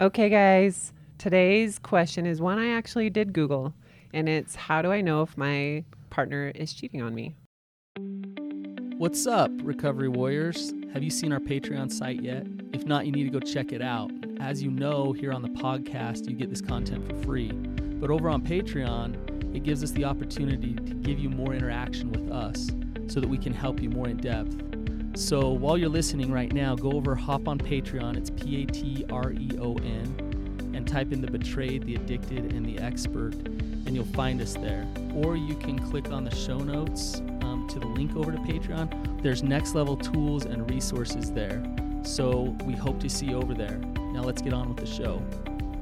Okay, guys, today's question is one I actually did Google, and it's how do I know if my partner is cheating on me? What's up, Recovery Warriors? Have you seen our Patreon site yet? If not, you need to go check it out. As you know, here on the podcast, you get this content for free. But over on Patreon, it gives us the opportunity to give you more interaction with us so that we can help you more in depth. So while you're listening right now, go over, hop on Patreon. It's P A T R E O N, and type in the betrayed, the addicted, and the expert, and you'll find us there. Or you can click on the show notes um, to the link over to Patreon. There's next level tools and resources there. So we hope to see you over there. Now let's get on with the show.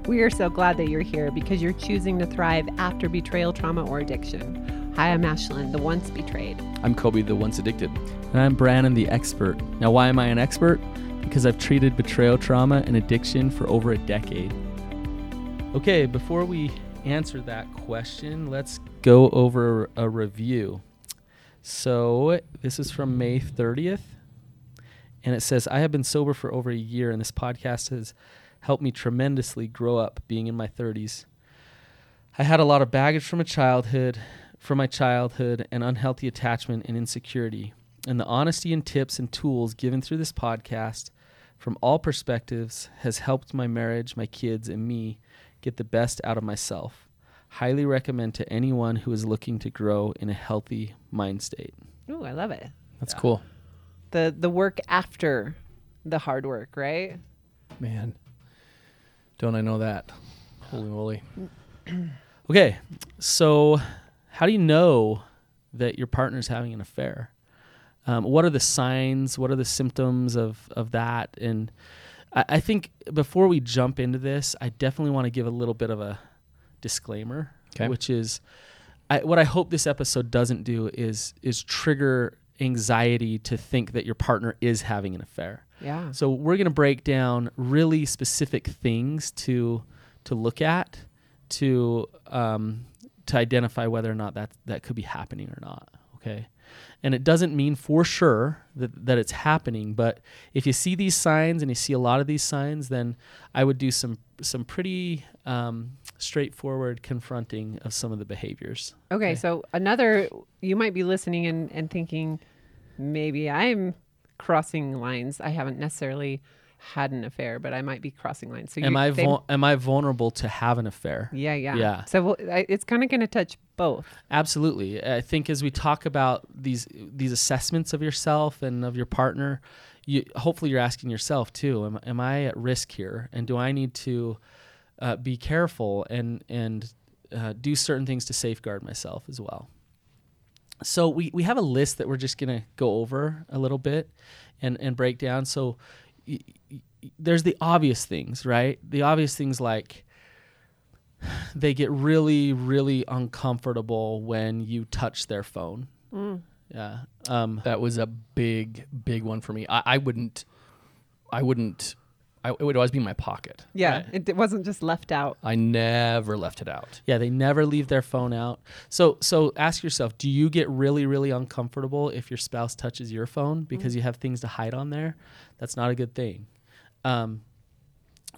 We are so glad that you're here because you're choosing to thrive after betrayal, trauma, or addiction. Hi, I'm Ashlynn, the once betrayed. I'm Coby, the once addicted. And I'm Brannon, the expert. Now, why am I an expert? Because I've treated betrayal trauma and addiction for over a decade. Okay, before we answer that question, let's go over a review. So, this is from May 30th, and it says, I have been sober for over a year, and this podcast has helped me tremendously grow up being in my 30s. I had a lot of baggage from a childhood from my childhood and unhealthy attachment and insecurity. And the honesty and tips and tools given through this podcast from all perspectives has helped my marriage, my kids, and me get the best out of myself. Highly recommend to anyone who is looking to grow in a healthy mind state. Ooh, I love it. That's Yeah. cool. The the work after the hard work, right? Man. Don't I know that? Holy moly. Okay, so how do you know that your partner's having an affair? Um, what are the signs? What are the symptoms of of that? And I, I think before we jump into this, I definitely want to give a little bit of a disclaimer, 'Kay. which is I, what I hope this episode doesn't do is is trigger anxiety to think that your partner is having an affair. Yeah. So we're going to break down really specific things to to look at to um, to identify whether or not that that could be happening or not. Okay, and it doesn't mean for sure that that it's happening, but if you see these signs and you see a lot of these signs, then I would do some some pretty um, straightforward confronting of some of the behaviors. Okay, Okay. so another, you might be listening and, and thinking, maybe I'm crossing lines. I haven't necessarily had an affair, but I might be crossing lines. So Am you- I they- vul- am I vulnerable to have an affair? Yeah, yeah, Yeah. So we'll, I, it's kind of going to touch both. Absolutely. I think as we talk about these these assessments of yourself and of your partner, you hopefully you're asking yourself too, am, am I at risk here and do I need to uh, be careful and and uh, do certain things to safeguard myself as well. So we, we have a list that we're just gonna go over a little bit and, and break down. So y- y- there's the obvious things, right? The obvious things like they get really, really uncomfortable when you touch their phone. Yeah. Um, That was a big, big one for me. I, I wouldn't I wouldn't I, it would always be in my pocket. Yeah, Right. it, it wasn't just left out. I never left it out. yeah, they never leave their phone out. So, so ask yourself: Do you get really, really uncomfortable if your spouse touches your phone because you have things to hide on there? That's not a good thing. Um,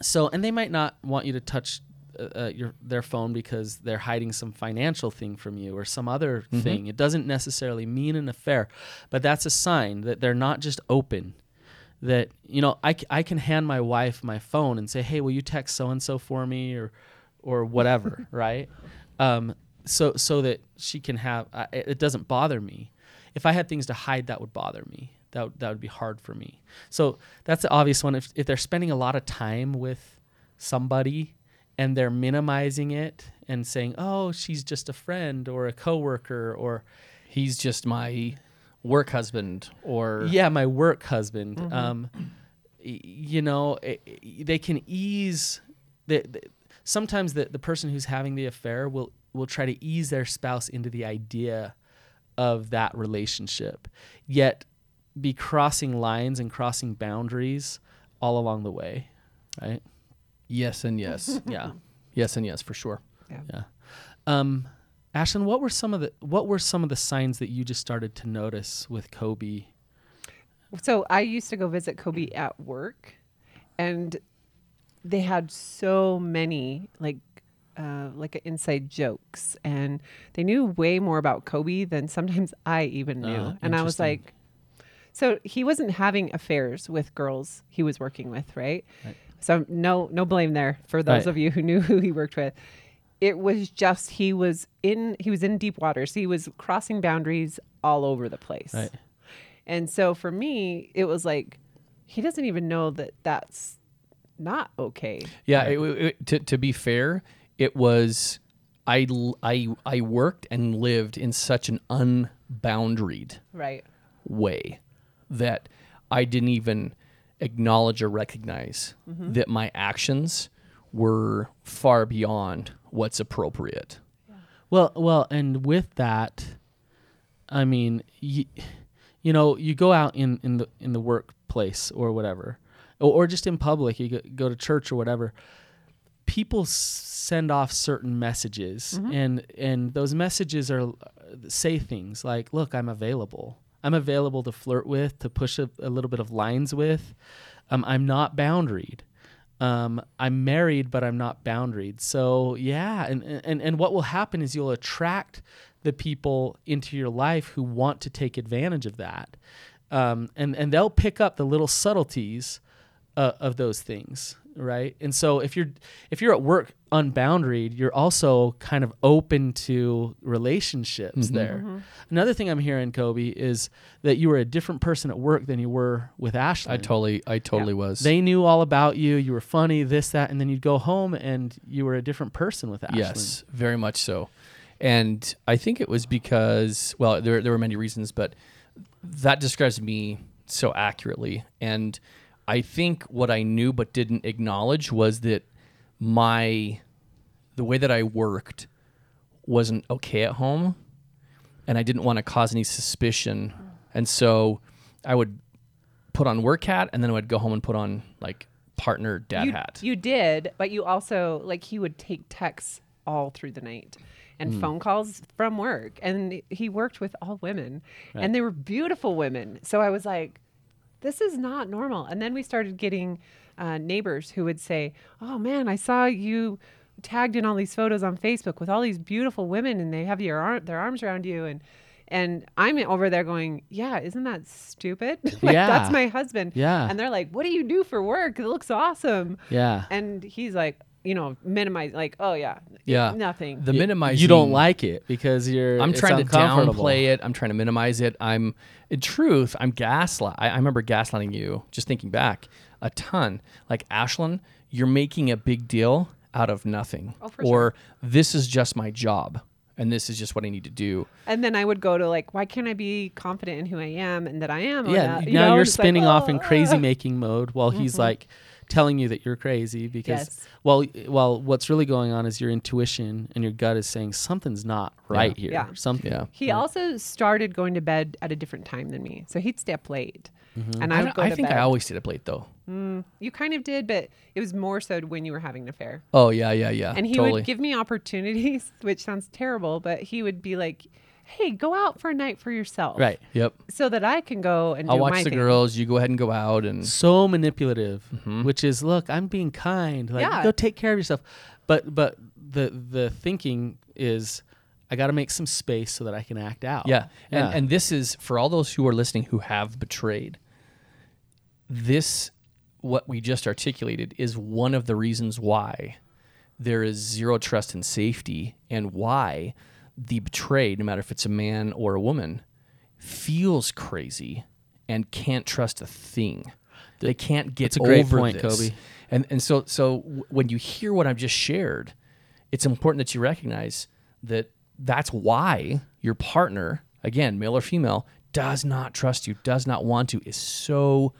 so, and they might not want you to touch uh, uh, your their phone because they're hiding some financial thing from you or some other thing. It doesn't necessarily mean an affair, but that's a sign that they're not just open. That you know, I, I can hand my wife my phone and say, "Hey, will you text so and so for me?" or or whatever, right? Um, so so that she can have uh, it it doesn't bother me. If I had things to hide, that would bother me. That would, that would be hard for me. So that's the obvious one. If if they're spending a lot of time with somebody and they're minimizing it and saying, "Oh, she's just a friend or a coworker or He's just my work husband or yeah, my work husband. Um, y- you know, i- i- they can ease. The, the, sometimes the the person who's having the affair will will try to ease their spouse into the idea of that relationship, yet be crossing lines and crossing boundaries all along the way, right? yes and yes. Yeah, yes and yes for sure. yeah. Um, Ashlynn, what were some of the what were some of the signs that you just started to notice with Coby? So I used to go visit Coby at work, and they had so many like uh, like inside jokes, and they knew way more about Coby than sometimes I even knew. Ah, and I was like, so he wasn't having affairs with girls he was working with, right? Right. So no no blame there for those Right. of you who knew who he worked with. It was just he was in he was in deep waters. He was crossing boundaries all over the place. Right. And so for me, it was like he doesn't even know that that's not okay. Yeah, it, it- to to be fair, it was I l- I I worked and lived in such an unboundaried Right. way that I didn't even acknowledge or recognize Mm-hmm. that my actions were far beyond what's appropriate. Well, well, and with that, I mean, you, you know, you go out in in the in the workplace or whatever, or, or just in public, you go, go to church or whatever. People s- send off certain messages, and and those messages are say things like, "Look, I'm available. I'm available to flirt with, to push a, a little bit of lines with. Um, I'm not boundaried." Um, I'm married, but I'm not boundaried. So yeah, and, and and what will happen is you'll attract the people into your life who want to take advantage of that, um, and and they'll pick up the little subtleties uh, of those things, right? And so if you're if you're at work unboundaried, you're also kind of open to relationships mm-hmm. there. Mm-hmm. Another thing I'm hearing, Coby, is that you were a different person at work than you were with Ashley. I totally I totally was. They knew all about you. You were funny, this, that, and then you'd go home and you were a different person with Ashley. Yes, very much so. And I think it was because, well, there, there were many reasons, but that describes me so accurately. And I think what I knew but didn't acknowledge was that my, the way that I worked wasn't okay at home. And I didn't want to cause any suspicion. And so I would put on work hat and then I would go home and put on like partner dad you, hat. You did, but you also like he would take texts all through the night and Hmm. phone calls from work, and he worked with all women, and they were beautiful women. So I was like, this is not normal. And then we started getting uh, neighbors who would say, "Oh man, I saw you." tagged in all these photos on Facebook with all these beautiful women and they have your arm, their arms around you and and I'm over there going, yeah, isn't that stupid? like Yeah. that's my husband. Yeah. And they're like, what do you do for work? It looks awesome. Yeah. And he's like, you know, minimize like, oh yeah, Yeah. nothing. The minimize. You don't like it because you're. I'm it's trying to uncomfortable. downplay it. I'm trying to minimize it. I'm, in truth, I'm gaslight. I, I remember gaslighting you. Just thinking back, a ton. Like Ashlynn, you're making a big deal out of nothing, Oh, for or this is just my job, and this is just what I need to do. and then I would go to like, why can't I be confident in who I am and that I am? or Yeah. not? now You know, you're it's like, spinning off in "Oh, crazy uh." making mode while he's like telling you that you're crazy because Yes. well well what's really going on is your intuition and your gut is saying something's not right here. Yeah. Something. Yeah. He also started going to bed at a different time than me, so he'd stay up late, mm-hmm. and I I, would don't- go I to think bed. I always stayed up late though. Mm, you kind of did, but it was more so when you were having an affair. Oh yeah, yeah, yeah. And he totally. would give me opportunities, which sounds terrible, but he would be like, "Hey, go out for a night for yourself, Right. Yep. So that I can go and I'll do watch my the thing." girls. You go ahead and go out and So manipulative, Mm-hmm. which is look, I'm being kind. Like Yeah. go take care of yourself. But but the the thinking is I got to make some space so that I can act out. Yeah. And, Yeah. and this is for all those who are listening who have betrayed. This, what we just articulated, is one of the reasons why there is zero trust and safety, and why the betrayed, no matter if it's a man or a woman, feels crazy and can't trust a thing. They can't get That's a great over point, this. Coby. And and so so when you hear what I've just shared, it's important that you recognize that that's why your partner, again, male or female, does not trust you, does not want to, is so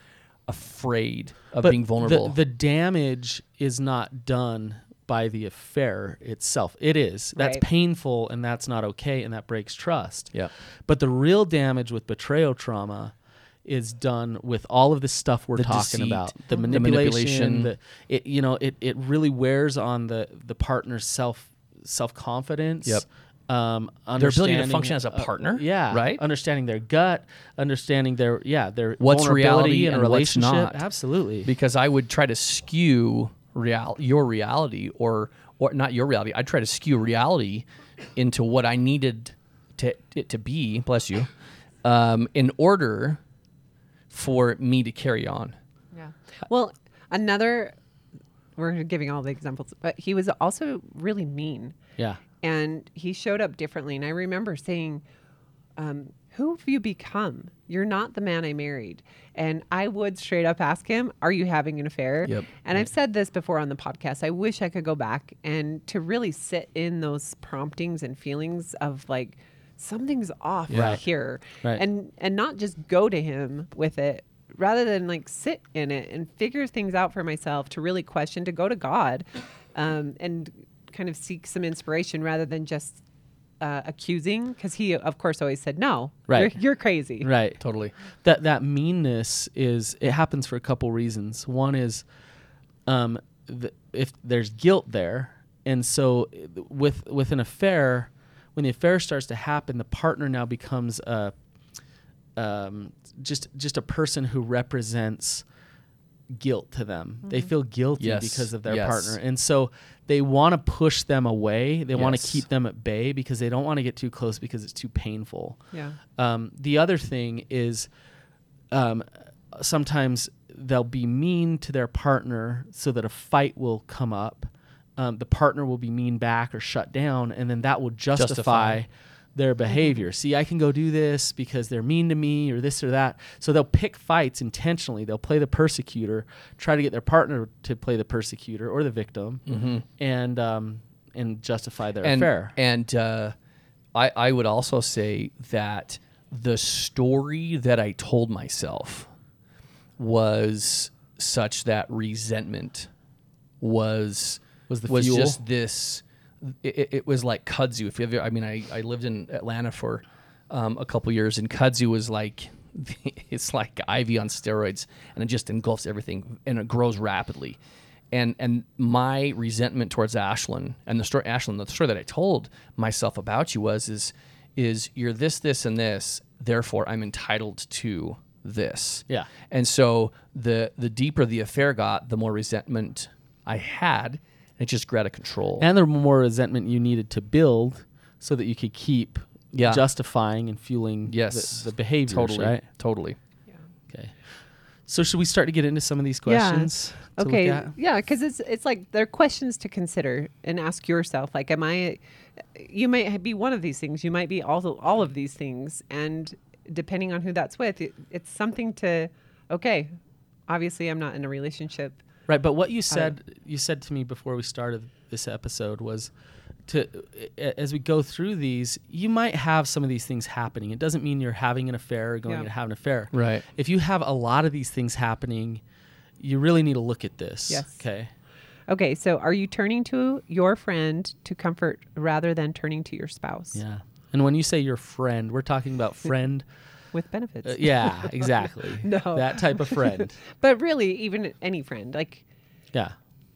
afraid of but being vulnerable. The, the damage is not done by the affair itself. It is. That's Right. painful and that's not okay and that breaks trust. yeah. But the real damage with betrayal trauma is done with all of this stuff we're The talking deceit, about. The the manipulation, manipulation. the, it you know, it, it really wears on the the partner's self self confidence. Yep. Um, Their ability to function as a uh, partner, yeah, right? Understanding their gut, understanding their yeah their What's vulnerability reality in a and what's relationship. not. Absolutely, Because I would try to skew real your reality or or not your reality. I try to skew reality into what I needed to it to be. Bless you, um, in order for me to carry on. Yeah. Well, another, we're giving all the examples, but he was also really mean Yeah. and he showed up differently. And I remember saying, um, Who have you become? You're not the man I married. And I would straight up ask him, Are you having an affair? Yep. And I've said this before on the podcast. I wish I could go back and to really sit in those promptings and feelings of like, something's off Right. here Right. and and not just go to him with it rather than like sit in it and figure things out for myself to really question to go to god um, and kind of seek some inspiration rather than just uh, accusing because he of course always said no Right. you're, you're crazy Right. Totally. that that meanness is it happens for a couple reasons. One is um, th- if there's guilt there, and so with with an affair, when the affair starts to happen, the partner now becomes a um, just just a person who represents guilt to them. They feel guilty Yes. because of their Yes. partner, and so they want to push them away. They want to keep them at bay because they don't want to get too close because it's too painful. yeah Um, the other thing is um, sometimes they'll be mean to their partner so that a fight will come up. Um, the partner will be mean back or shut down, and then that will justify, Justify. Their behavior. See, I can go do this because they're mean to me or this or that. So they'll pick fights intentionally. They'll play the persecutor, try to get their partner to play the persecutor or the victim, and um, and justify their and, affair. And uh, I, I would also say that the story that I told myself was such that resentment was Was the was fuel? just this. It, it- was like kudzu. If you ever, I mean, I, I lived in Atlanta for um, a couple years, and kudzu was like it's like ivy on steroids, and it just engulfs everything, and it grows rapidly. And and my resentment towards Ashlynn and the story Ashlynn, the story that I told myself about you was is is you're this, this, and this. Therefore, I'm entitled to this. Yeah. And so the the deeper the affair got, the more resentment I had. And It just grew out of control. and the more resentment you needed to build so that you could keep Yeah. justifying and fueling yes, the, the behaviors, totally, right? totally. Okay. So should we start to get into some of these questions? to look okay at? yeah because it's it's like they're questions to consider and ask yourself like am i you might be one of these things you might be all all of these things and depending on who that's with it, it's something to okay obviously i'm not in a relationship Right, but what you said you said to me before we started this episode was to as we go through these, you might have some of these things happening. It doesn't mean you're having an affair or going Yeah. to have an affair. Right. If you have a lot of these things happening, you really need to look at this. Yes. Okay. okay so are you turning to your friend to comfort rather than turning to your spouse Yeah. And when you say your friend, we're talking about friend. With benefits uh, yeah, exactly. No. That type of friend. but really even any friend like Yeah.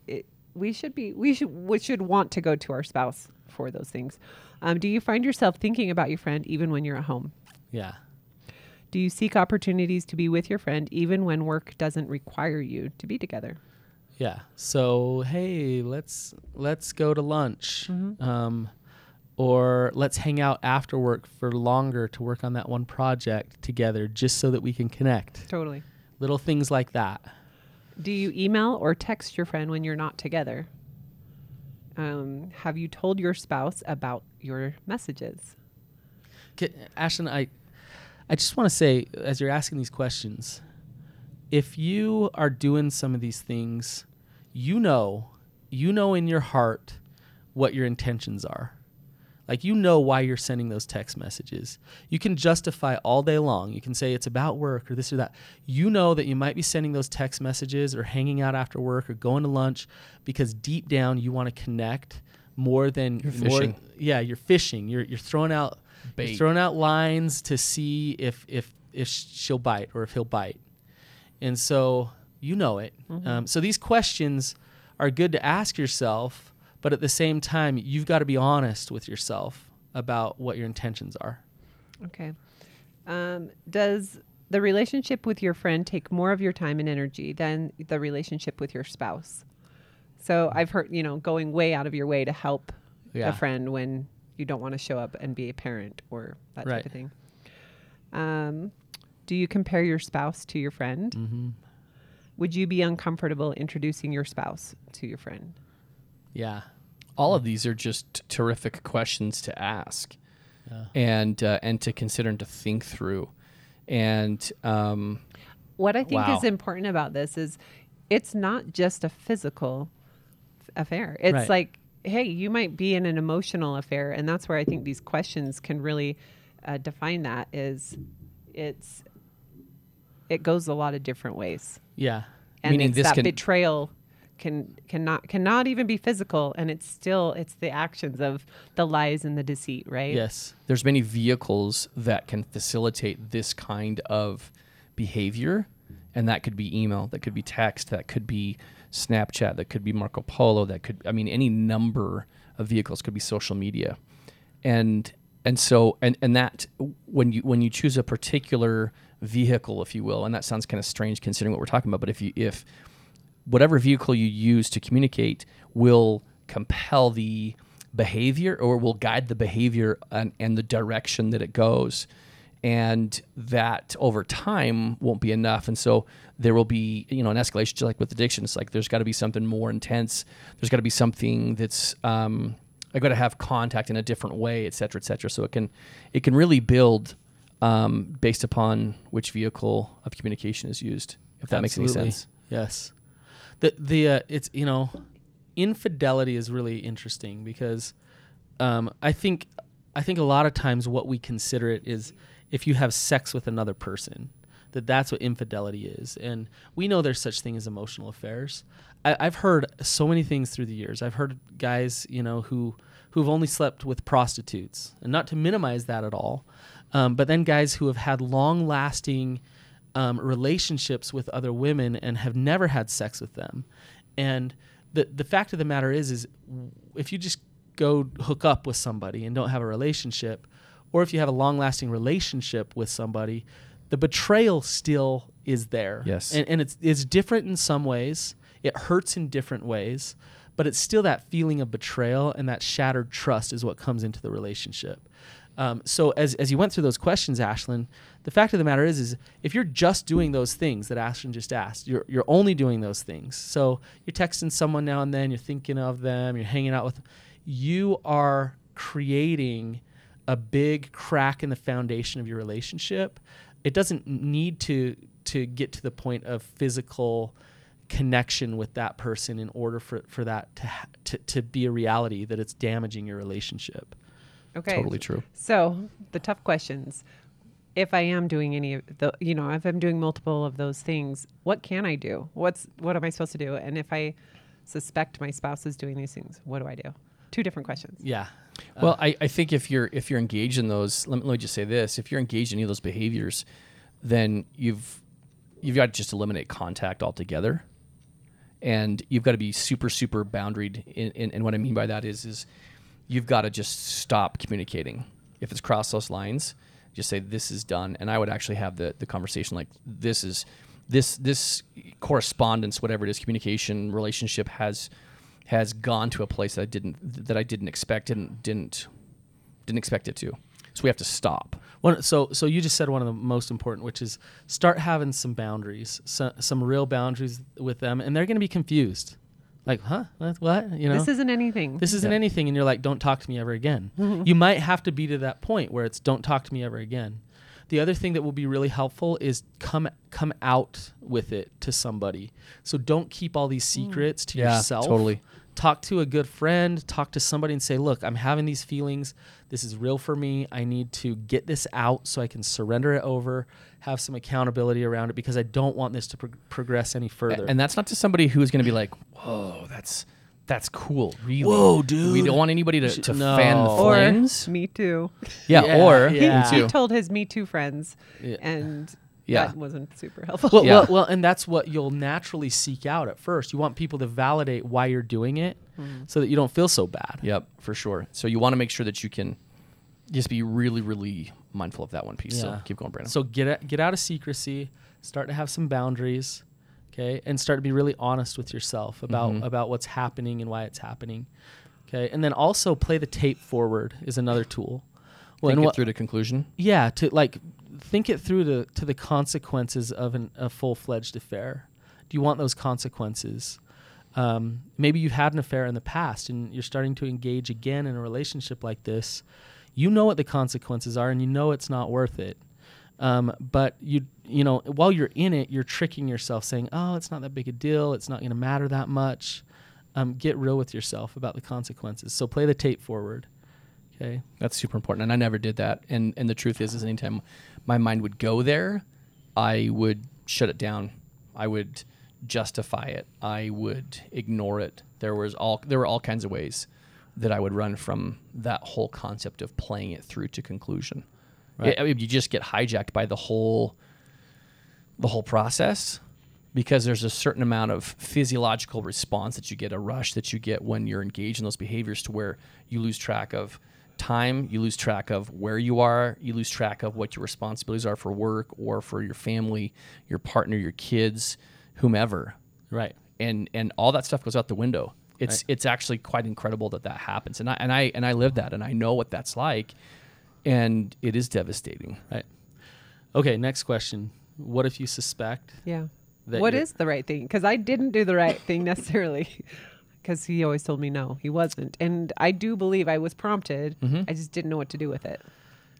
it, we should be we should we should want to go to our spouse for those things. Um, do you find yourself thinking about your friend even when you're at home? Yeah. Do you seek opportunities to be with your friend even when work doesn't require you to be together? Yeah. So hey, let's let's go to lunch, um, or let's hang out after work for longer to work on that one project together, just so that we can connect. Totally. Little things like that. Do you email or text your friend when you're not together? Um, have you told your spouse about your messages? Ashton, I I just want to say, as you're asking these questions, if you are doing some of these things, you know, you know in your heart what your intentions are. Like you know why you're sending those text messages. You can justify all day long. You can say it's about work or this or that. You know that you might be sending those text messages or hanging out after work or going to lunch because deep down you want to connect more than You're more- fishing. yeah, you're fishing. You're you're throwing out you're throwing out lines to see if if if she'll bite or if he'll bite. And so you know it. Um, so these questions are good to ask yourself, but at the same time, you've got to be honest with yourself about what your intentions are. Okay. Um, does the relationship with your friend take more of your time and energy than the relationship with your spouse? So I've heard, you know, going way out of your way to help Yeah. a friend when you don't want to show up and be a parent or that Right. type of thing. Um, do you compare your spouse to your friend? Mm-hmm. Would you be uncomfortable introducing your spouse to your friend? Yeah. All of these are just terrific questions to ask Yeah. and uh, and to consider and to think through. And um, What I think Wow. is important about this is it's not just a physical affair. It's Right. like, hey, you might be in an emotional affair, and that's where I think these questions can really uh, define that. Is it's it goes a lot of different ways, Yeah. and Meaning it's this that can- betrayal can cannot cannot even be physical, and it's still it's the actions of the lies and the deceit, right? Yes. there's many vehicles that can facilitate this kind of behavior and that could be email that could be text that could be snapchat that could be marco polo that could i mean any number of vehicles could be social media and and so and and that when you when you choose a particular vehicle if you will and that sounds kind of strange considering what we're talking about but if you if whatever vehicle you use to communicate will compel the behavior or will guide the behavior and, and the direction that it goes. And that over time won't be enough. And so there will be you know an escalation just like with addiction. It's like there's got to be something more intense. There's got to be something that's um, i got to have contact in a different way et cetera et cetera. So it can it can really build um, based upon which vehicle of communication is used if that makes any sense. Yes. The the uh, it's you know, infidelity is really interesting because um, I think I think a lot of times what we consider it is if you have sex with another person, that that's what infidelity is, and we know there's such thing as emotional affairs. I, I've heard so many things through the years. I've heard guys you know who who've only slept with prostitutes, and not to minimize that at all, um, but then guys who have had long lasting um, relationships with other women and have never had sex with them. And the the fact of the matter is, is if you just go hook up with somebody and don't have a relationship, or if you have a long lasting relationship with somebody, the betrayal still is there. Yes. And, and it's it's different in some ways. It hurts in different ways, but it's still that feeling of betrayal and that shattered trust is what comes into the relationship. Um, so as, as you went through those questions, Ashlynn, the fact of the matter is, is if you're just doing those things that Ashlynn just asked, you're, you're only doing those things. So you're texting someone now and then, you're thinking of them, you're hanging out with them. You are creating a big crack in the foundation of your relationship. It doesn't need to to get to the point of physical connection with that person in order for, for that to, ha- to to be a reality that it's damaging your relationship. Okay. totally true So the tough questions. If I am doing any of the, you know, if I'm doing multiple of those things, what can I do? What's what am I supposed to do? And if I suspect my spouse is doing these things, what do I do? Two different questions. Yeah. Uh, well, I, I think if you're if you're engaged in those, let me, let me just say this: if you're engaged in any of those behaviors, then you've you've got to just eliminate contact altogether, and you've got to be super super boundaried. In, in, and what I mean by that is is you've got to just stop communicating. If it's crossed those lines, just say this is done. And I would actually have the the conversation like this is this this correspondence, whatever it is, communication relationship has has gone to a place that I didn't that I didn't expect didn't didn't didn't expect it to. So we have to stop. So so you just said one of the most important, which is start having some boundaries, so, some real boundaries with them, and they're going to be confused, like, huh, what, what? You know, This isn't anything. this isn't Yeah. anything, and you're like, don't talk to me ever again. Mm-hmm. you might have to be to that point where it's don't talk to me ever again. The other thing that will be really helpful is come come out with it to somebody. So don't keep all these mm. secrets to Yeah, yourself. totally. Talk to a good friend, talk to somebody and say, "Look, I'm having these feelings. This is real for me. I need to get this out so I can surrender it over, have some accountability around it because I don't want this to pro- progress any further." And that's not to somebody who's going to be like, "Whoa, that's that's cool, really." Whoa, dude. We don't want anybody to, to no. fan the or flames. me too. Yeah, Yeah, or yeah. me He told his Me Too friends, Yeah. and Yeah. that wasn't super helpful. Well, Yeah. well, well, and that's what you'll naturally seek out at first. You want people to validate why you're doing it, so that you don't feel so bad. Yep, for sure. So you want to make sure that you can just be really, really mindful of that one piece. So keep going, Brannon. So get a- get out of secrecy, start to have some boundaries. Okay, and start to be really honest with yourself about Mhm. about what's happening and why it's happening. Okay, and then also play the tape forward is another tool. Well, Think and it what, through to conclusion. yeah, to like think it through to to the consequences of an, a full fledged affair. Do you want those consequences? Um, maybe you've had an affair in the past and you're starting to engage again in a relationship like this. You know what the consequences are, and you know it's not worth it. Um, but you you know while you're in it, you're tricking yourself, saying, "Oh, it's not that big a deal. It's not going to matter that much." Um, get real with yourself about the consequences. So play the tape forward. Okay. That's super important, and I never did that. And and the truth is, is anytime my mind would go there, I would shut it down. I would justify it. I would ignore it. There was all there were all kinds of ways that I would run from that whole concept of playing it through to conclusion. Right. I mean, you just get hijacked by the whole the whole process because there's a certain amount of physiological response that you get a rush that you get when you're engaged in those behaviors to where you lose track of time you lose track of where you are you lose track of what your responsibilities are for work or for your family your partner your kids whomever Right. and and all that stuff goes out the window it's Right. it's actually quite incredible that that happens and i and i and i live that and i know what that's like and it is devastating Right. Okay, next question. What if you suspect Yeah. that What the right thing? Because I didn't do the right thing necessarily. Because he always told me no, he wasn't, and I do believe I was prompted. Mhm. I just didn't know what to do with it.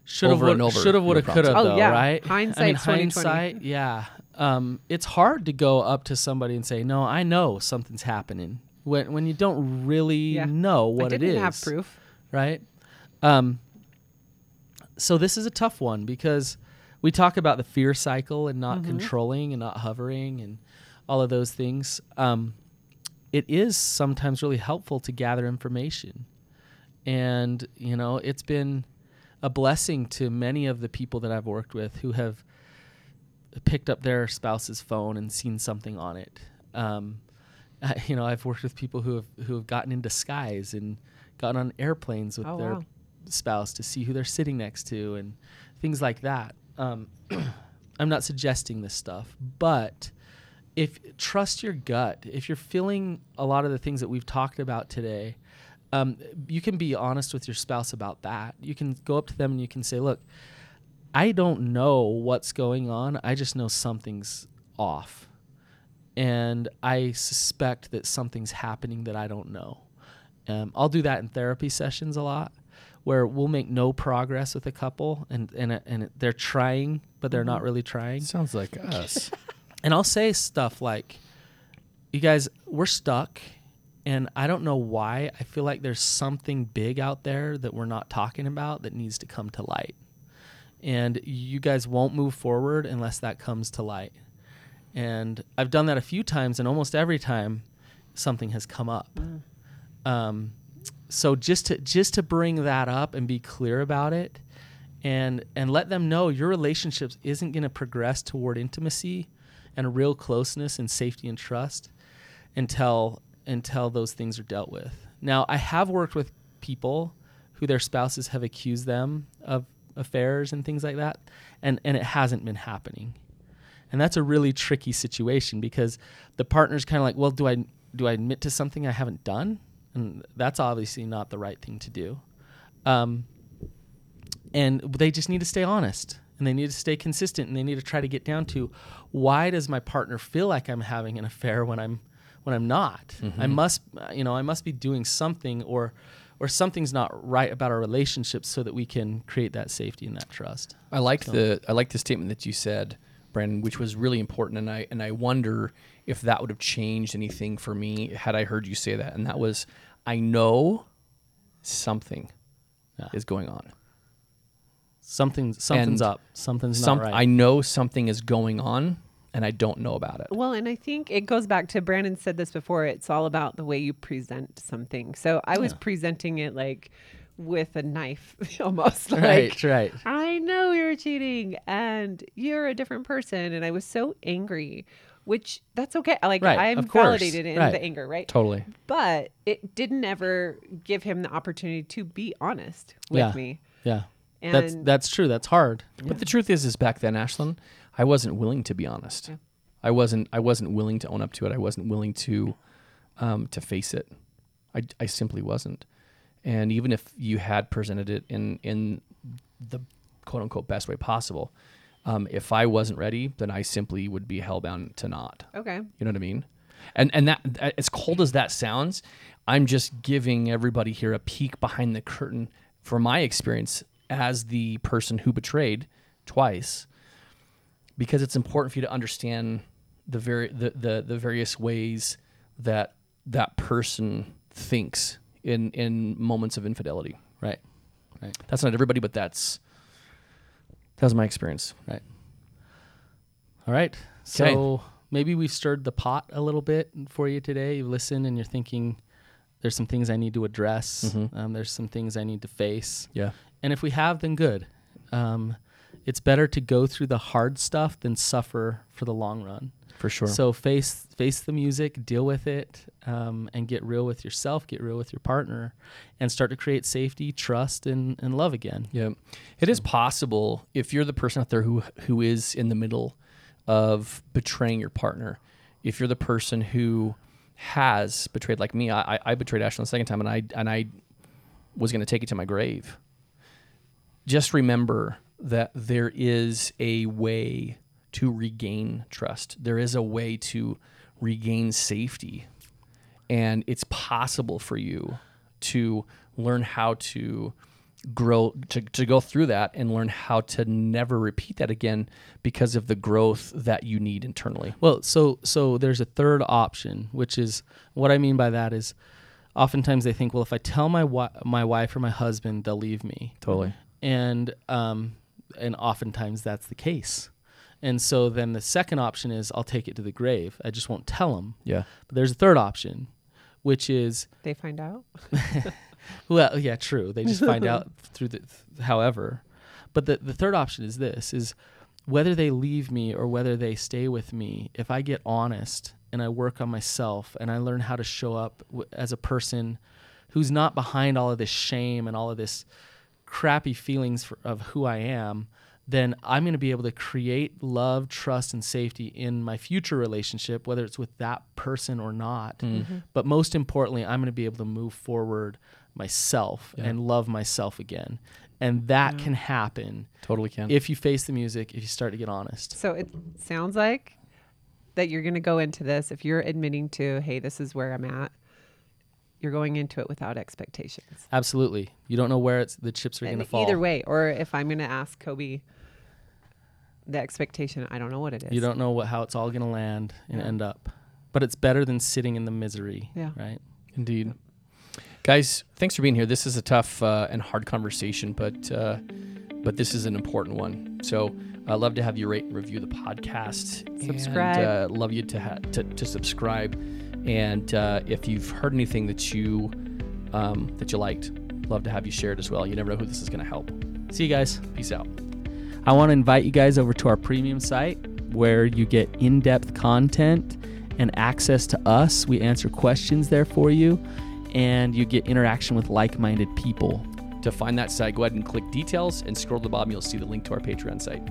should have over and would over should have would have could have prompted. Oh, though, yeah. right? I mean, 2020. hindsight, yeah. Um, it's hard to go up to somebody and say, "No, I know something's happening." When when you don't really Yeah. know what I didn't is, have proof. right? Um, so this is a tough one because we talk about the fear cycle and not Mm-hmm. controlling and not hovering and all of those things. Um, it is sometimes really helpful to gather information, and you know it's been a blessing to many of the people that I've worked with who have picked up their spouse's phone and seen something on it. Um, I- you know, I've worked with people who have who have gotten in disguise and gotten on airplanes with Oh, their wow. spouse to see who they're sitting next to and things like that. Um, I'm not suggesting this stuff, but if trust your gut, if you're feeling a lot of the things that we've talked about today, um, you can be honest with your spouse about that. You can go up to them and you can say, "Look, I don't know what's going on. I just know something's off. And I suspect that something's happening that I don't know. Um, I'll do that in therapy sessions a lot where we'll make no progress with a couple and, and, and they're trying, but they're not really trying. sounds like us And I'll say stuff like, you guys, we're stuck. And I don't know why. I feel like there's something big out there that we're not talking about that needs to come to light. And you guys won't move forward unless that comes to light. And I've done that a few times, and almost every time something has come up. Um, so just to just to bring that up and be clear about it, and and let them know your relationships isn't going to progress toward intimacy and a real closeness and safety and trust until until those things are dealt with. Now, I have worked with people who their spouses have accused them of affairs and things like that, and and it hasn't been happening. And that's a really tricky situation because the partner's kind of like, well, do I do I admit to something I haven't done? And that's obviously not the right thing to do. Um, and they just need to stay honest and they need to stay consistent and they need to try to get down to why does my partner feel like I'm having an affair when I'm when I'm not? I must uh, you know I must be doing something or or something's not right about our relationship so that we can create that safety and that trust. I liked So- the I liked the statement that you said, Brannon, which was really important, and I and I wonder if that would have changed anything for me had I heard you say that. And that was, I know something Yeah. is going on. Something something's And up. Something's Some not right. I know something is going on, and I don't know about it. Well, and I think it goes back to Brannon said this before. It's all about the way you present something. So I was Yeah. presenting it like with a knife, almost like right, right. I know you're cheating and you're a different person. And I was so angry, which that's okay. Like Right, I'm validated in right. the anger, right? Totally. But it didn't ever give him the opportunity to be honest with Yeah. me. Yeah. And that's that's true. That's hard. But the truth is, is back then, Ashlynn, I wasn't willing to be honest. Yeah. I wasn't I wasn't willing to own up to it. I wasn't willing to um, to face it. I, I simply wasn't. And even if you had presented it in in the quote unquote best way possible, um, if I wasn't ready, then I simply would be hellbound to not. Okay. You know what I mean? And and that, that as cold as that sounds, I'm just giving everybody here a peek behind the curtain for my experience as the person who betrayed twice, because it's important for you to understand the very the, the, the various ways that that person thinks in in moments of infidelity. Right. Right. That's not everybody, but that's that was my experience. Right. All right. So maybe we've stirred the pot a little bit for you today. You listen and you're thinking, there's some things I need to address. Mhm. Um, there's some things I need to face. Yeah. And if we have, then good. Um, it's better to go through the hard stuff than suffer for the long run. For sure. So face face the music, deal with it, um, and get real with yourself, get real with your partner, and start to create safety, trust, and, and love again. Yeah, it is possible if you're the person out there who who is in the middle of betraying your partner. If you're the person who has betrayed, like me, I, I- I betrayed Ashley the second time, and I and I was going to take it to my grave. Just remember that there is a way to regain trust. There is a way to regain safety, and it's possible for you to learn how to grow to, to go through that and learn how to never repeat that again because of the growth that you need internally. Well, so so there's a third option, which is what I mean by that is oftentimes they think, well, if I tell my wi- my wife or my husband, they'll leave me, totally and um, and oftentimes that's the case. And so then the second option is I'll take it to the grave. I just won't tell them. yeah But there's a third option, which is They find out. well, yeah, true. They just find out through the however. But the the third option is this is whether they leave me or whether they stay with me, if I get honest and I work on myself and I learn how to show up w- as a person who's not behind all of this shame and all of this crappy feelings for, of who I am, then I'm going to be able to create love, trust, and safety in my future relationship, whether it's with that person or not. Mm-hmm. Mm-hmm. But most importantly, I'm going to be able to move forward myself Yeah. and love myself again. And that can happen totally can if you face the music, if you start to get honest. So it sounds like that you're going to go into this if you're admitting to, hey, this is where I'm at. You're going into it without expectations. Absolutely. You don't know where it's the chips are going to fall. either way, or if I'm going to ask Coby the expectation, I don't know what it is. You don't know what how it's all going to land and Yeah. end up. But it's better than sitting in the misery, Yeah. right? indeed guys thanks for being here this is a tough uh, and hard conversation but uh, but this is an important one so i love to have you rate and review the podcast Subscribe. and, uh, love you to, ha- to to subscribe and uh, if you've heard anything that you um, that you liked love to have you share it as well you never know who this is going to help See you guys. peace out I want to invite you guys over to our premium site where you get in depth content and access to us. We answer questions there for you, and you get interaction with like minded people. to find that site go ahead and click details and scroll to the bottom you'll see the link to our patreon site